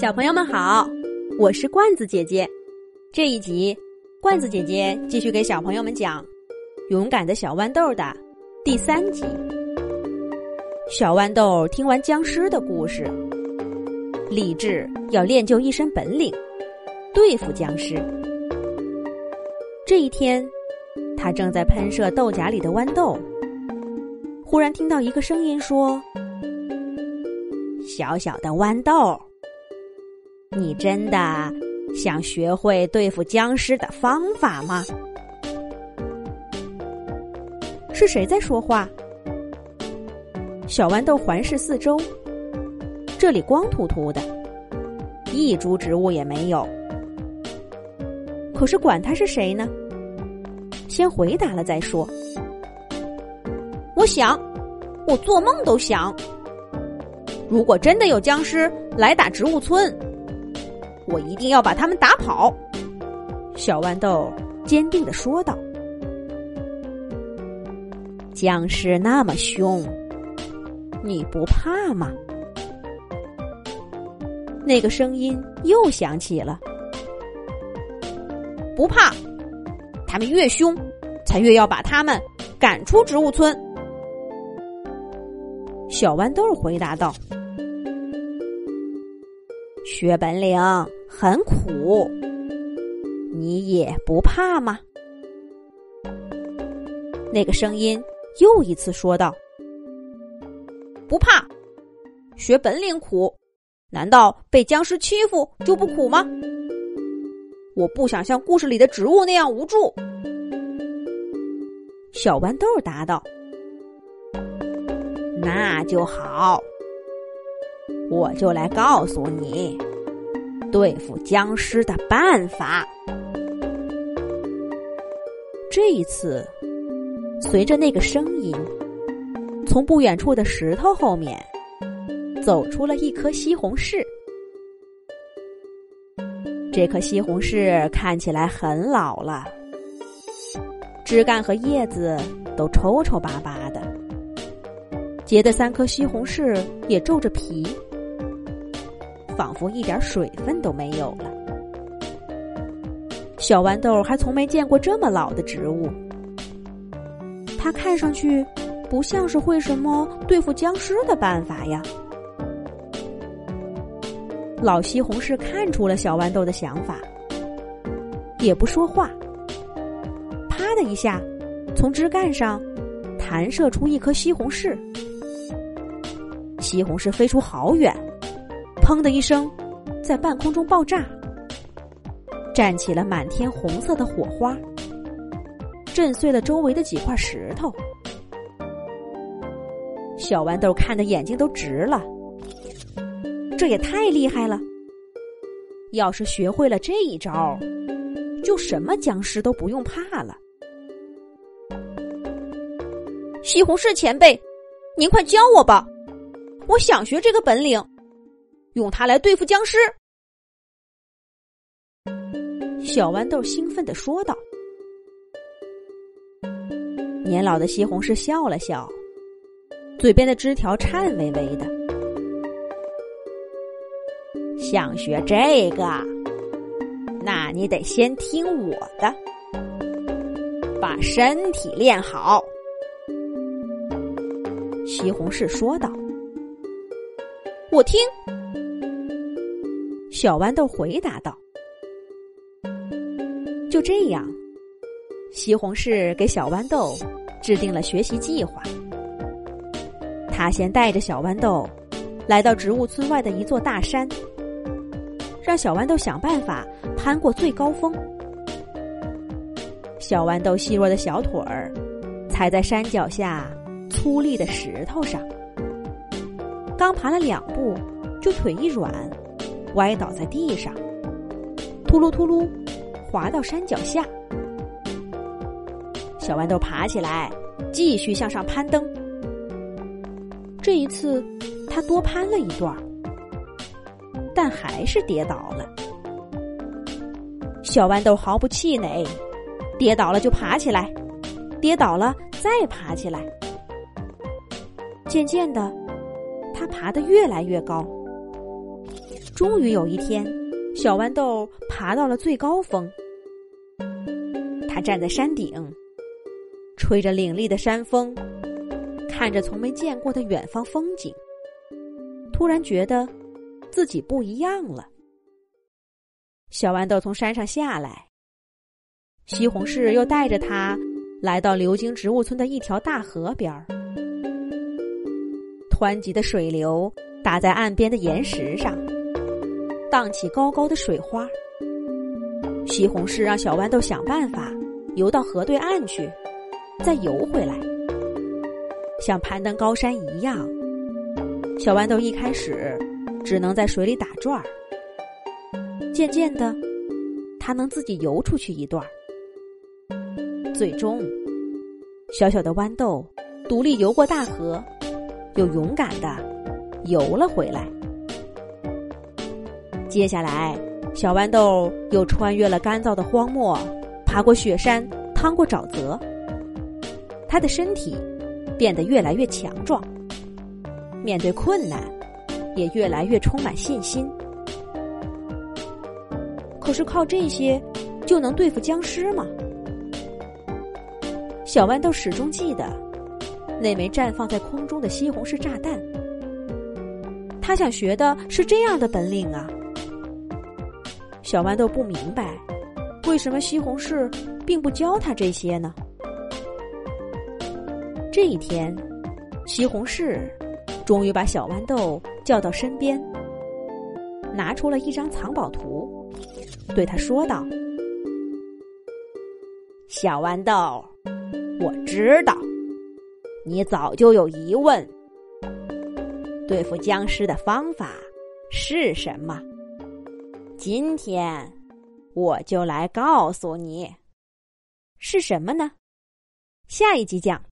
小朋友们好，我是罐子姐姐。这一集，罐子姐姐继续给小朋友们讲《勇敢的小豌豆》的第三集。小豌豆听完僵尸的故事，立志要练就一身本领，对付僵尸。这一天，他正在喷射豆荚里的豌豆，忽然听到一个声音说：“小小的豌豆。”你真的想学会对付僵尸的方法吗？是谁在说话？小豌豆环视四周，这里光秃秃的，一株植物也没有。可是管他是谁呢？先回答了再说。我想，我做梦都想，如果真的有僵尸来打植物村。我一定要把他们打跑，小豌豆坚定的说道。僵尸那么凶，你不怕吗？那个声音又响起了。不怕，他们越凶，才越要把他们赶出植物村。小豌豆回答道。学本领很苦，你也不怕吗？那个声音又一次说道：“不怕，学本领苦，难道被僵尸欺负就不苦吗？我不想像故事里的植物那样无助。”小豌豆答道：“那就好。”我就来告诉你对付僵尸的办法。这一次，随着那个声音，从不远处的石头后面走出了一颗西红柿。这颗西红柿看起来很老了，枝干和叶子都抽抽巴巴的，结的三颗西红柿也皱着皮。仿佛一点水分都没有了。小豌豆还从没见过这么老的植物，它看上去不像是会什么对付僵尸的办法呀。老西红柿看出了小豌豆的想法，也不说话，啪的一下，从枝干上弹射出一颗西红柿，西红柿飞出好远。砰的一声，在半空中爆炸，溅起了满天红色的火花，震碎了周围的几块石头。小豌豆看的眼睛都直了，这也太厉害了！要是学会了这一招，就什么僵尸都不用怕了。西红柿前辈，您快教我吧，我想学这个本领。用它来对付僵尸，小豌豆兴奋的说道。年老的西红柿笑了笑，嘴边的枝条颤巍巍的。想学这个，那你得先听我的，把身体练好。西红柿说道：“我听。”小豌豆回答道：“就这样，西红柿给小豌豆制定了学习计划。他先带着小豌豆来到植物村外的一座大山，让小豌豆想办法攀过最高峰。小豌豆细弱的小腿儿踩在山脚下粗粝的石头上，刚爬了两步，就腿一软。”歪倒在地上，秃噜秃噜，滑到山脚下。小豌豆爬起来，继续向上攀登。这一次，他多攀了一段，但还是跌倒了。小豌豆毫不气馁，跌倒了就爬起来，跌倒了再爬起来。渐渐的，他爬得越来越高。终于有一天，小豌豆爬到了最高峰。他站在山顶，吹着凛冽的山风，看着从没见过的远方风景，突然觉得自己不一样了。小豌豆从山上下来，西红柿又带着他来到流经植物村的一条大河边儿。湍急的水流打在岸边的岩石上，荡起高高的水花。西红柿让小豌豆想办法游到河对岸去，再游回来，像攀登高山一样。小豌豆一开始只能在水里打转儿。渐渐的，他能自己游出去一段儿最终，小小的豌豆独立游过大河，又勇敢的游了回来。接下来，小豌豆又穿越了干燥的荒漠，爬过雪山，趟过沼泽。他的身体变得越来越强壮，面对困难也越来越充满信心。可是靠这些就能对付僵尸吗？小豌豆始终记得那枚绽放在空中的西红柿炸弹。他想学的是这样的本领啊！小豌豆不明白，为什么西红柿并不教他这些呢？这一天，西红柿终于把小豌豆叫到身边，拿出了一张藏宝图。对他说道：“小豌豆，我知道你早就有疑问。对付僵尸的方法是什么？今天我就来告诉你，是什么呢？下一集讲。”